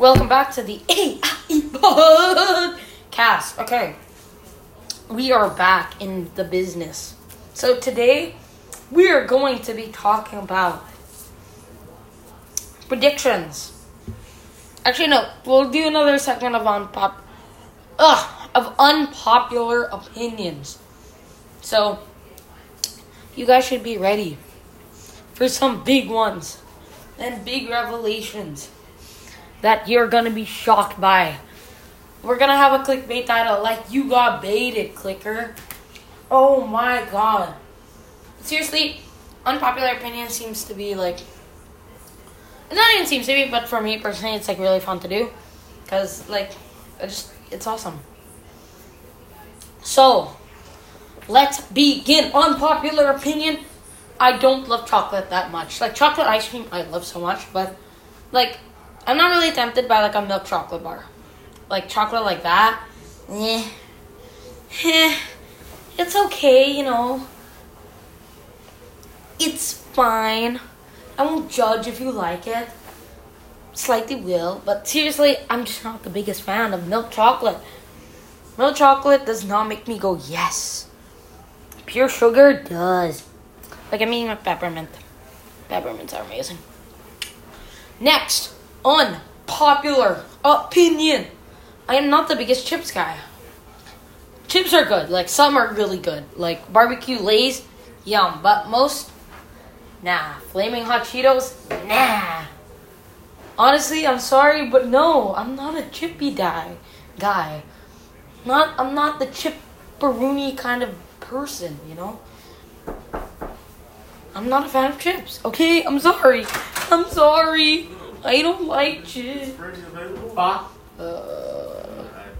Welcome back to the AIE podcast. Okay, we are back in the business. So today we are going to be talking about predictions. Actually, no, we'll do another segment of unpop, ugh, of unpopular opinions. So you guys should be ready for some big ones and big revelations that you're gonna be shocked by. We're gonna have a clickbait title like You Got Baited, clicker. Oh my god. Seriously, unpopular opinion seems to be like. Not even seems to be, but for me personally, it's like really fun to do. Because, like, just, it's awesome. So, let's begin. Unpopular opinion I don't love chocolate that much. Like, chocolate ice cream, I love so much, but, like, I'm not really tempted by like a milk chocolate bar. Like chocolate like that. Eh. Eh. It's okay, you know. It's fine. I won't judge if you like it. Slightly will, but seriously, I'm just not the biggest fan of milk chocolate. Milk chocolate does not make me go yes. Pure sugar does. Like I mean with peppermint. Peppermints are amazing. Next, unpopular opinion. I am not the biggest chips guy. Chips are good. Like some are really good. Like barbecue lays, yum. But most, nah. Flaming hot Cheetos, nah. Honestly, I'm sorry, but no, I'm not a chippy guy. Guy, not. I'm not the chipperoonie kind of person. You know. I'm not a fan of chips. Okay, I'm sorry. I'm sorry. I don't like cheese. Is Uh,